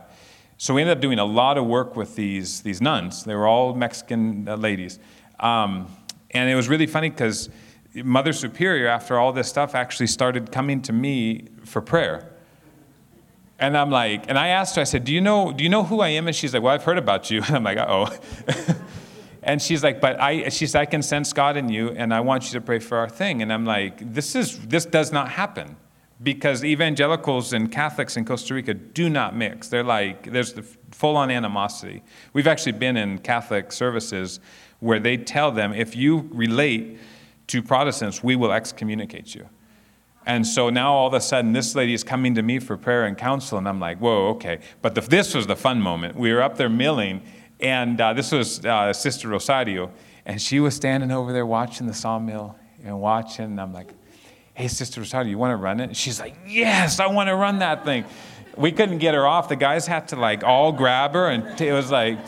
so we ended up doing a lot of work with these, these nuns. They were all Mexican uh, ladies. Um, and it was really funny because Mother Superior, after all this stuff, actually started coming to me for prayer. And I'm like, and I asked her, I said, do you know, do you know who I am? And she's like, well, I've heard about you. And I'm like, oh. and she's like, but I, she's, I can sense God in you, and I want you to pray for our thing. And I'm like, this is, this does not happen. because evangelicals and Catholics in Costa Rica do not mix. They're like, there's the full on animosity. We've actually been in Catholic services where they tell them, if you relate to Protestants, we will excommunicate you. And so now all of a sudden, this lady is coming to me for prayer and counsel, and I'm like, whoa, okay. But the, this was the fun moment. We were up there milling, and uh, this was uh, Sister Rosario, and she was standing over there watching the sawmill and watching, and I'm like, hey, Sister Rosario, you want to run it? And she's like, yes, I want to run that thing. We couldn't get her off. The guys had to like all grab her, and it was like,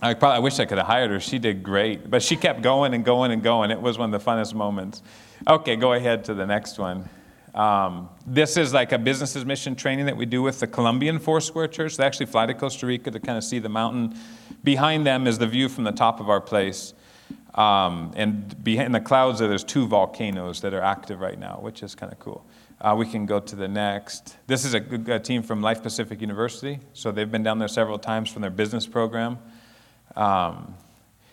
I probably I wish I could have hired her. She did great, but she kept going and going and going. It was one of the funnest moments. Okay, go ahead to the next one. Um, this is like a business as mission training that we do with the Colombian Foursquare Church. They actually fly to Costa Rica to kind of see the mountain. Behind them is the view from the top of our place. Um, and behind the clouds there, there's two volcanoes that are active right now, which is kind of cool. Uh, we can go to the next. This is a, a, team from Life Pacific University. So they've been down there several times from their business program. Um,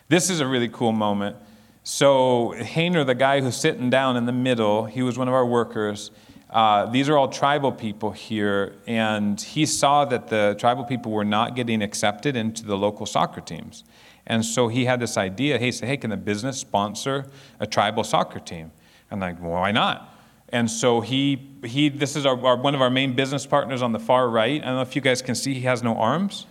this is a really cool moment. So, Hainer, the guy who's sitting down in the middle, he was one of our workers. Uh, these are all tribal people here, and he saw that the tribal people were not getting accepted into the local soccer teams. And so he had this idea. He said, Hey, can the business sponsor a tribal soccer team? And I'm like, well, why not? And so he, he this is our, our, one of our main business partners on the far right. I don't know if you guys can see, he has no arms.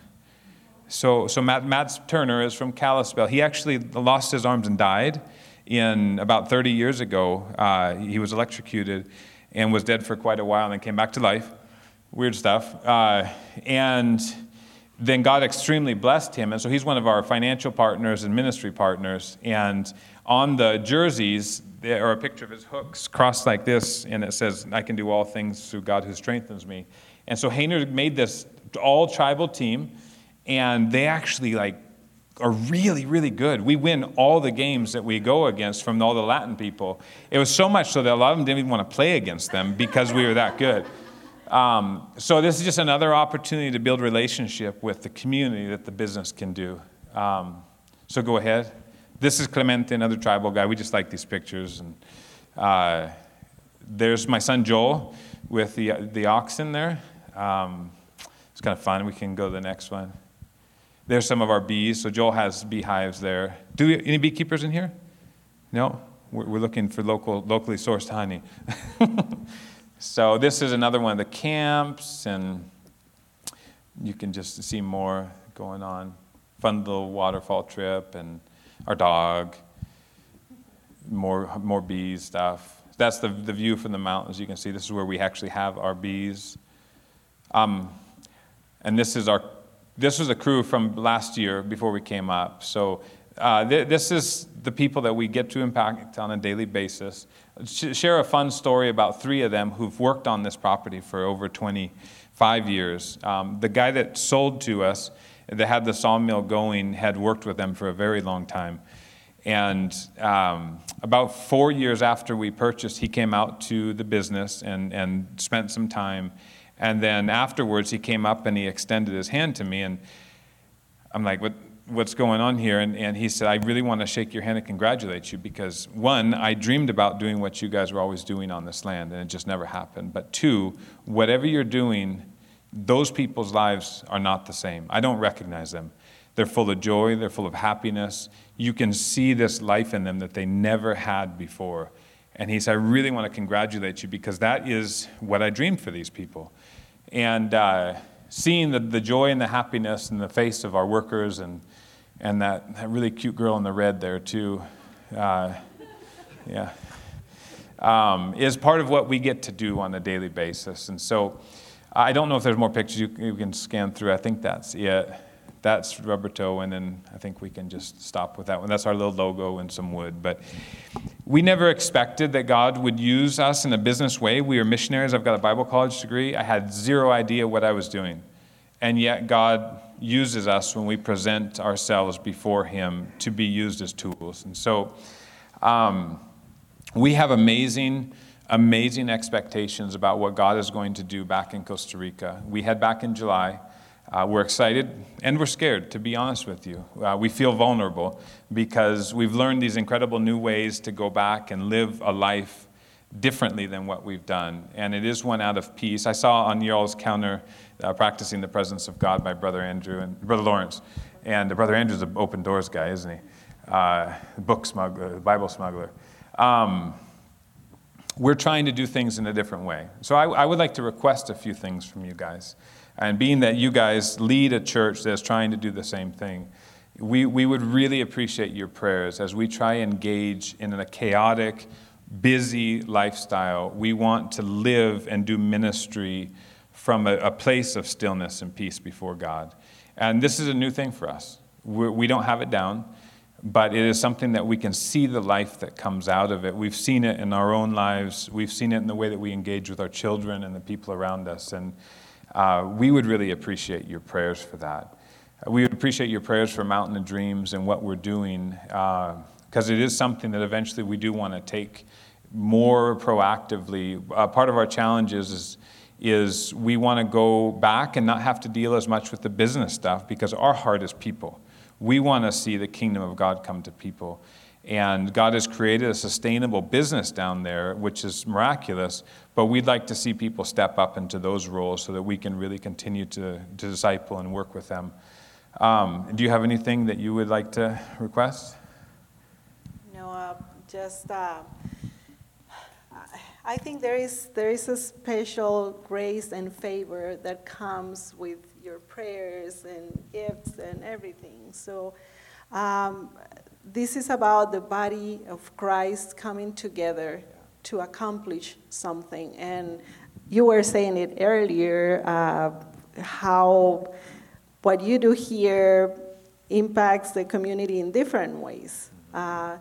So, so Matt, Matt Turner is from Kalispell. He actually lost his arms and died in about 30 years ago. Uh, he was electrocuted and was dead for quite a while and then came back to life. Weird stuff. Uh, and then God extremely blessed him. And so he's one of our financial partners and ministry partners. And on the jerseys, there are a picture of his hooks crossed like this, and it says, I can do all things through God who strengthens me. And so Hainer made this all tribal team and they actually like are really really good. We win all the games that we go against from all the latin people. It was so much so that a lot of them didn't even want to play against them because we were that good. Um, so this is just another opportunity to build relationship with the community that the business can do. Um, so go ahead. This is clemente another tribal guy. We just like these pictures. And uh, there's my son joel with the, the oxen there. Um, it's kind of fun. We can go to the next one there's some of our bees. So Joel has beehives there. Do we, any beekeepers in here? No? We're, we're looking for local, locally sourced honey. so this is another one of the camps, and you can just see more going on. Fun little waterfall trip, and our dog. More, more bees stuff. That's the, the view from the mountains. You can see this is where we actually have our bees. Um, and this is our this was a crew from last year before we came up. So uh, th- this is the people that we get to impact on a daily basis. Sh- share a fun story about three of them who've worked on this property for over 25 years. Um, the guy that sold to us, that had the sawmill going, had worked with them for a very long time. And um, about four years after we purchased, he came out to the business and, and spent some time and then afterwards, he came up and he extended his hand to me. And I'm like, what, what's going on here? And, and he said, I really want to shake your hand and congratulate you because, one, I dreamed about doing what you guys were always doing on this land, and it just never happened. But two, whatever you're doing, those people's lives are not the same. I don't recognize them. They're full of joy, they're full of happiness. You can see this life in them that they never had before. And he said, I really want to congratulate you because that is what I dreamed for these people. And uh, seeing the, the joy and the happiness in the face of our workers and, and that, that really cute girl in the red there, too, uh, yeah, um, is part of what we get to do on a daily basis. And so I don't know if there's more pictures you, you can scan through. I think that's it that's Roberto, and then I think we can just stop with that one. That's our little logo and some wood. But we never expected that God would use us in a business way. We are missionaries. I've got a Bible college degree. I had zero idea what I was doing. And yet, God uses us when we present ourselves before Him to be used as tools. And so, um, we have amazing, amazing expectations about what God is going to do back in Costa Rica. We head back in July. Uh, we're excited and we're scared, to be honest with you. Uh, we feel vulnerable because we've learned these incredible new ways to go back and live a life differently than what we've done. And it is one out of peace. I saw on y'all's counter uh, practicing the presence of God by Brother Andrew and Brother Lawrence. And Brother Andrew's an open doors guy, isn't he? Uh, book smuggler, Bible smuggler. Um, we're trying to do things in a different way. So I, I would like to request a few things from you guys. And being that you guys lead a church that's trying to do the same thing, we, we would really appreciate your prayers as we try and engage in a chaotic, busy lifestyle. We want to live and do ministry from a, a place of stillness and peace before God. And this is a new thing for us. We're, we do not have it down, but it is something that we can see the life that comes out of it. We've seen it in our own lives, we've seen it in the way that we engage with our children and the people around us. And uh, we would really appreciate your prayers for that. We would appreciate your prayers for Mountain of Dreams and what we're doing, because uh, it is something that eventually we do want to take more proactively. Uh, part of our challenge is, is, is we want to go back and not have to deal as much with the business stuff because our heart is people. We want to see the kingdom of God come to people. And God has created a sustainable business down there, which is miraculous. But we'd like to see people step up into those roles so that we can really continue to, to disciple and work with them. Um, do you have anything that you would like to request? No, uh, just uh, I think there is there is a special grace and favor that comes with your prayers and gifts and everything. So. Um, this is about the body of Christ coming together to accomplish something. And you were saying it earlier uh, how what you do here impacts the community in different ways. Uh,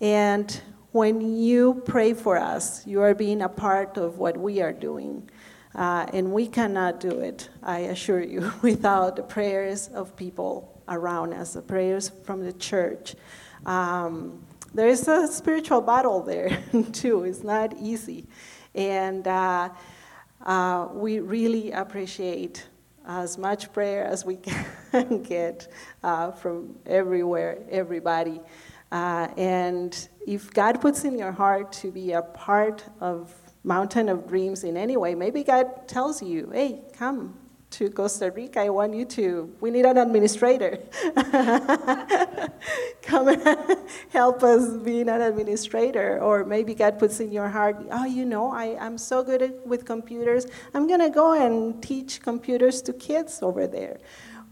and when you pray for us, you are being a part of what we are doing. Uh, and we cannot do it, I assure you, without the prayers of people around us, the prayers from the church. Um, there is a spiritual battle there, too. It's not easy. And uh, uh, we really appreciate as much prayer as we can get uh, from everywhere, everybody. Uh, and if God puts in your heart to be a part of Mountain of Dreams in any way, maybe God tells you, hey, come to Costa Rica, I want you to, we need an administrator. Come and help us being an administrator. Or maybe God puts in your heart, oh, you know, I, I'm so good at, with computers. I'm going to go and teach computers to kids over there.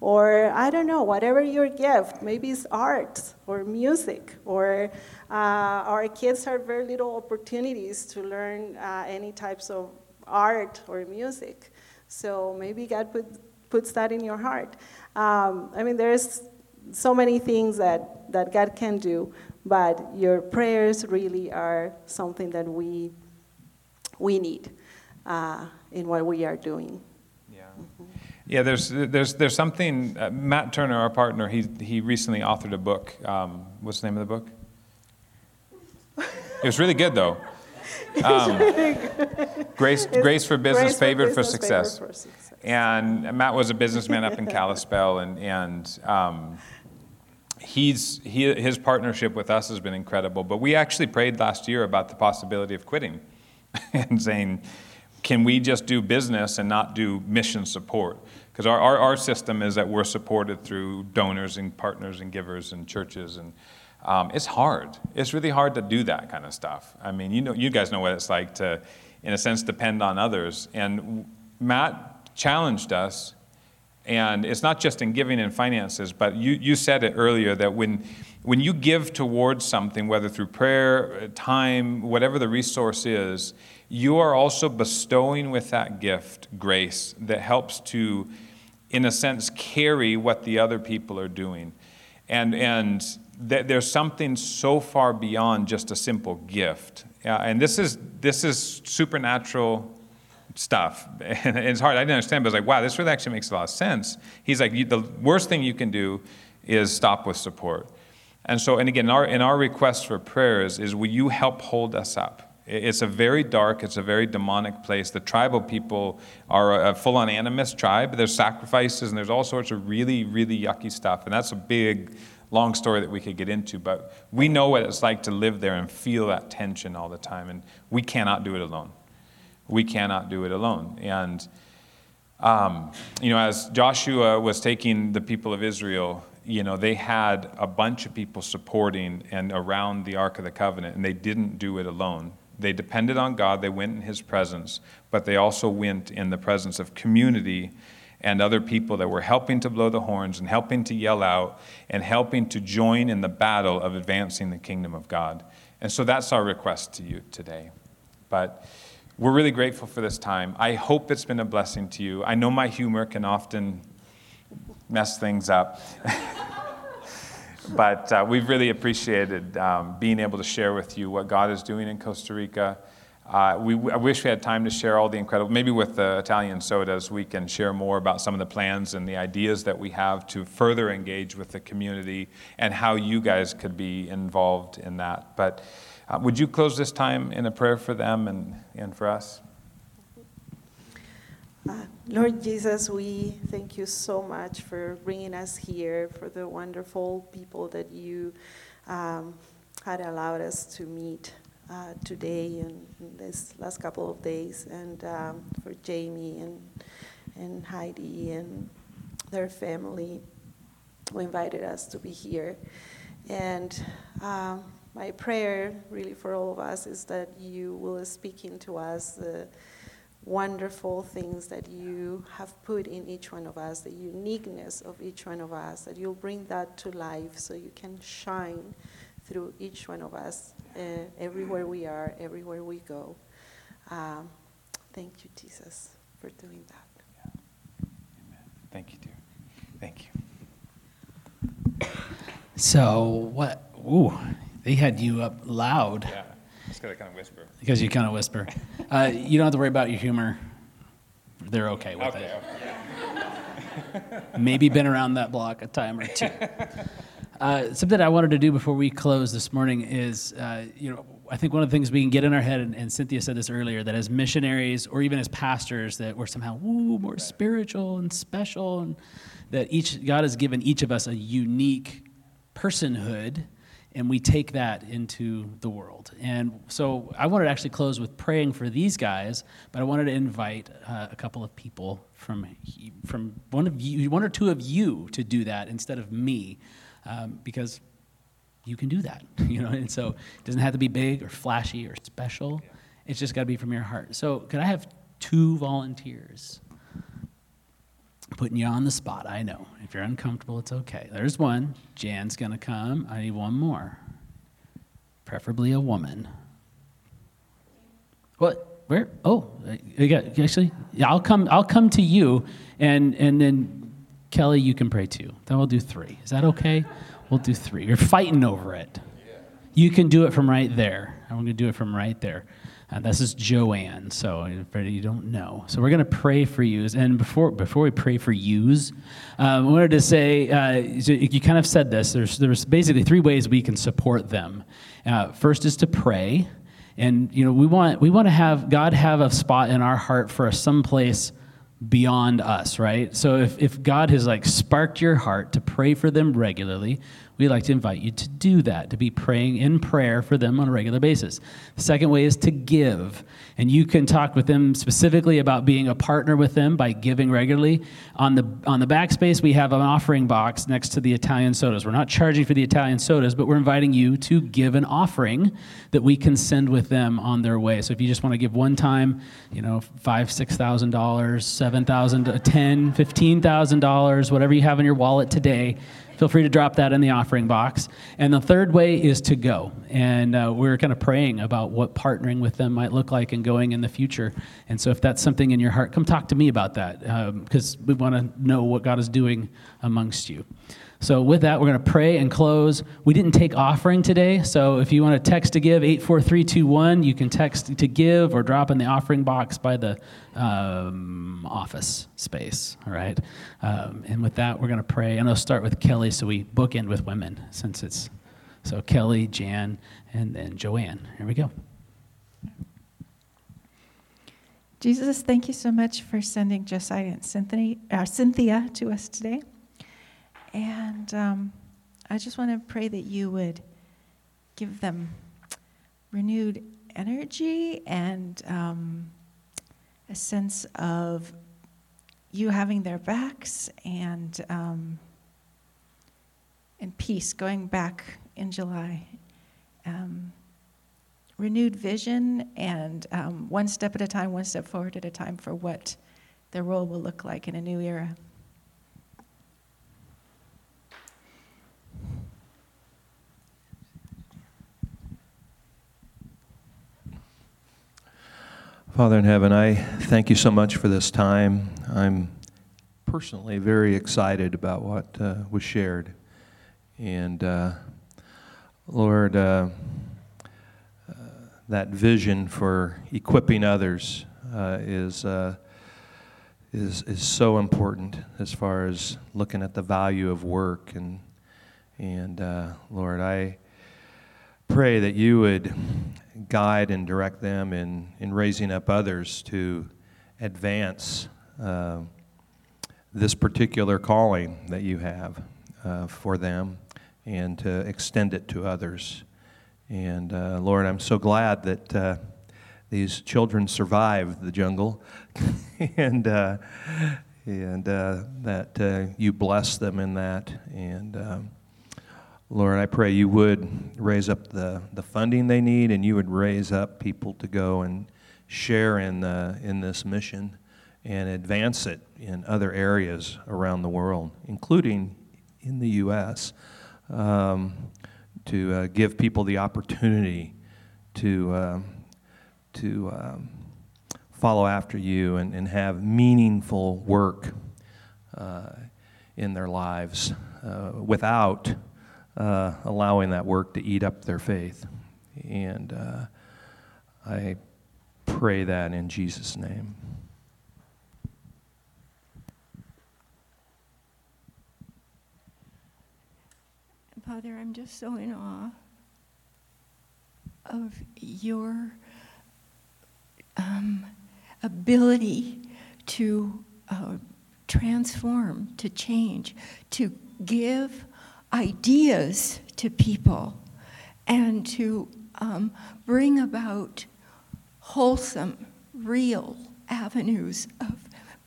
Or I don't know, whatever your gift, maybe it's art or music, or uh, our kids have very little opportunities to learn uh, any types of art or music. So maybe God put, puts that in your heart. Um, I mean, there's so many things that, that God can do, but your prayers really are something that we, we need uh, in what we are doing. Yeah. Mm-hmm. Yeah, there's, there's, there's something, uh, Matt Turner, our partner, he, he recently authored a book. Um, what's the name of the book? It was really good, though. Um, grace, grace for business, grace favored, for, business, for, success. for success. And Matt was a businessman up in Kalispell, and, and um, he's, he, his partnership with us has been incredible. But we actually prayed last year about the possibility of quitting and saying, can we just do business and not do mission support? Because our, our, our system is that we're supported through donors and partners and givers and churches and um, it's hard. It's really hard to do that kind of stuff. I mean, you know, you guys know what it's like to, in a sense, depend on others. And Matt challenged us, and it's not just in giving and finances, but you, you said it earlier that when, when you give towards something, whether through prayer, time, whatever the resource is, you are also bestowing with that gift grace that helps to, in a sense, carry what the other people are doing. And, and there's something so far beyond just a simple gift. And this is, this is supernatural stuff. And it's hard. I didn't understand, but I was like, wow, this really actually makes a lot of sense. He's like, the worst thing you can do is stop with support. And so, and again, in our, in our request for prayers is, will you help hold us up? It's a very dark, it's a very demonic place. The tribal people are a full on animist tribe. There's sacrifices and there's all sorts of really, really yucky stuff. And that's a big long story that we could get into, but we know what it's like to live there and feel that tension all the time, and we cannot do it alone. We cannot do it alone. And, um, you know, as Joshua was taking the people of Israel, you know, they had a bunch of people supporting and around the Ark of the Covenant, and they didn't do it alone. They depended on God, they went in His presence, but they also went in the presence of community and other people that were helping to blow the horns and helping to yell out and helping to join in the battle of advancing the kingdom of God. And so that's our request to you today. But we're really grateful for this time. I hope it's been a blessing to you. I know my humor can often mess things up. but uh, we've really appreciated um, being able to share with you what God is doing in Costa Rica. Uh, we, I wish we had time to share all the incredible, maybe with the Italian sodas, we can share more about some of the plans and the ideas that we have to further engage with the community and how you guys could be involved in that. But uh, would you close this time in a prayer for them and, and for us? Uh, Lord Jesus, we thank you so much for bringing us here, for the wonderful people that you um, had allowed us to meet uh, today and this last couple of days, and um, for Jamie and, and Heidi and their family who invited us to be here. And um, my prayer, really, for all of us is that you will speak into us the wonderful things that you have put in each one of us, the uniqueness of each one of us, that you'll bring that to life so you can shine through each one of us, uh, everywhere we are, everywhere we go. Um, thank you, Jesus, for doing that. Yeah. Amen. Thank you, dear. Thank you. So, what? Ooh, they had you up loud. Yeah. Just gotta kind of whisper. Because you kind of whisper. Uh, you don't have to worry about your humor. They're okay with okay, it. Okay. Maybe been around that block a time or two. Uh, something I wanted to do before we close this morning is, uh, you know, I think one of the things we can get in our head, and, and, Cynthia said this earlier, that as missionaries or even as pastors, that we're somehow woo, more spiritual and special, and that each God has given each of us a unique personhood and we take that into the world. And so I wanted to actually close with praying for these guys, but I wanted to invite uh, a couple of people from from one of you, one or two of you, to do that instead of me, um, because you can do that, you know. And so it doesn't have to be big or flashy or special. It's just got to be from your heart. So could I have two volunteers? putting you on the spot. I know. If you're uncomfortable, it's okay. There's one. Jan's going to come. I need one more. Preferably a woman. What? Where? Oh, you got actually. Yeah, I'll come. I'll come to you, and and then Kelly, you can pray too. Then we'll do three. Is that okay? We'll do three. You're fighting over it. You can do it from right there. I'm going to do it from right there. Uh, this is Joanne, so for you don't know. So we're going to pray for yous. And before, before we pray for yous, um, I wanted to say uh, you kind of said this. There's, there's basically three ways we can support them. Uh, first is to pray. And you know we want we want to have God have a spot in our heart for some place beyond us, right? So if, if God has like sparked your heart to pray for them regularly, we'd like to invite you to do that, to be praying in prayer for them on a regular basis. The second way is to give. And you can talk with them specifically about being a partner with them by giving regularly. On the, on the backspace, we have an offering box next to the Italian sodas. We're not charging for the Italian sodas, but we're inviting you to give an offering that we can send with them on their way. So if you just want to give one time, you know, five, six thousand dollars, seven thousand, ten, fifteen thousand dollars, whatever you have in your wallet today, feel free to drop that in the offering box. And the third way is to go. And uh, we're kind of praying about what partnering with them might look like and going in the future. And so if that's something in your heart, come talk to me about that because um, we want to know what God is doing amongst you. So, with that, we're going to pray and close. We didn't take offering today, so if you want to text to give 84321, you can text to give or drop in the offering box by the um, office space. All right. Um, and with that, we're going to pray. And I'll start with Kelly, so we bookend with women since it's so Kelly, Jan, and then Joanne. Here we go. Jesus, thank you so much for sending Josiah and Cynthia, uh, Cynthia to us today. And um, I just want to pray that you would give them renewed energy and um, a sense of you having their backs and um, and peace going back in July. Um, renewed vision and um, one step at a time, one step forward at a time for what their role will look like in a new era. Father in heaven, I thank you so much for this time. I'm personally very excited about what uh, was shared. And uh, Lord, uh, uh that vision for equipping others uh, is, uh, is, is so important as far as looking at the value of work. And, and Lord, I pray that you would guide and direct them in, in raising up others to advance uh, this particular calling that you have uh, for them and to extend it to others. And uh, Lord, I'm so glad that uh, these children survived the jungle and, uh, and uh, that you bless them in that. And um, Lord, I pray you would raise up the, the funding they need and you would raise up people to go and share in, the, in this mission and advance it in other areas around the world, including in the U.S., um, to uh, give people the opportunity to, uh, to um, follow after you and, and have meaningful work uh, in their lives uh, without uh, allowing that work to eat up their faith. And uh, I pray that in Jesus' name. Father, I'm just so in awe of your um, ability to uh, transform, to change, to give ideas to people and to um, bring about wholesome, real avenues of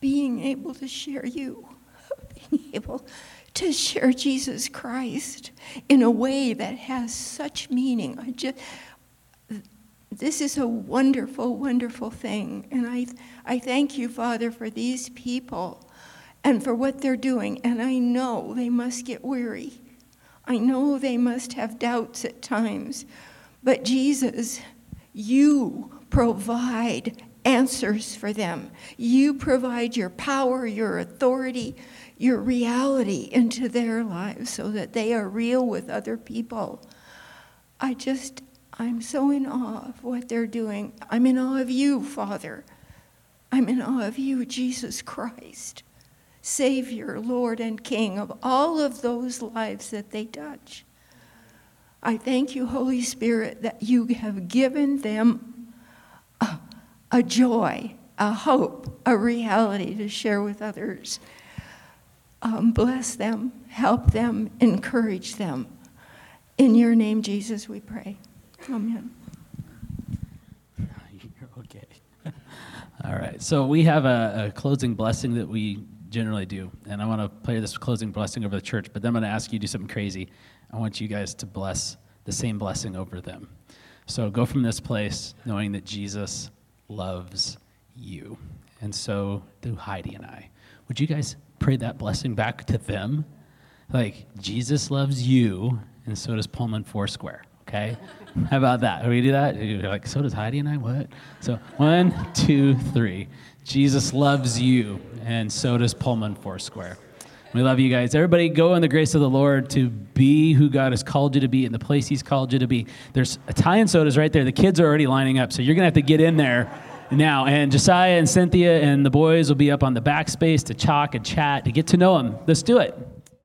being able to share you, being able to share Jesus Christ in a way that has such meaning. I just, this is a wonderful, wonderful thing. And I, I thank you, Father, for these people and for what they're doing. And I know they must get weary. I know they must have doubts at times, but Jesus, you provide answers for them. You provide your power, your authority, your reality into their lives so that they are real with other people. I just, I'm so in awe of what they're doing. I'm in awe of you, Father. I'm in awe of you, Jesus Christ. Savior, Lord, and King of all of those lives that they touch. I thank you, Holy Spirit, that you have given them a, a joy, a hope, a reality to share with others. Um, bless them, help them, encourage them. In your name, Jesus, we pray. Amen. You're okay. All right. So we have a, a closing blessing that we generally do. And I want to play this closing blessing over the church, but then I'm going to ask you to do something crazy. I want you guys to bless the same blessing over them. So go from this place knowing that Jesus loves you. And so do Heidi and I. Would you guys pray that blessing back to them? Like, Jesus loves you, and so does Pullman Foursquare, okay? How about that? Can we do that? You're like, so does Heidi and I? What? So, one, two, three. Jesus loves you, and so does Pullman Foursquare. We love you guys. Everybody, go in the grace of the Lord to be who God has called you to be in the place He's called you to be. There's Italian sodas right there. The kids are already lining up, so you're going to have to get in there now. And Josiah and Cynthia and the boys will be up on the backspace to chalk and chat to get to know them. Let's do it.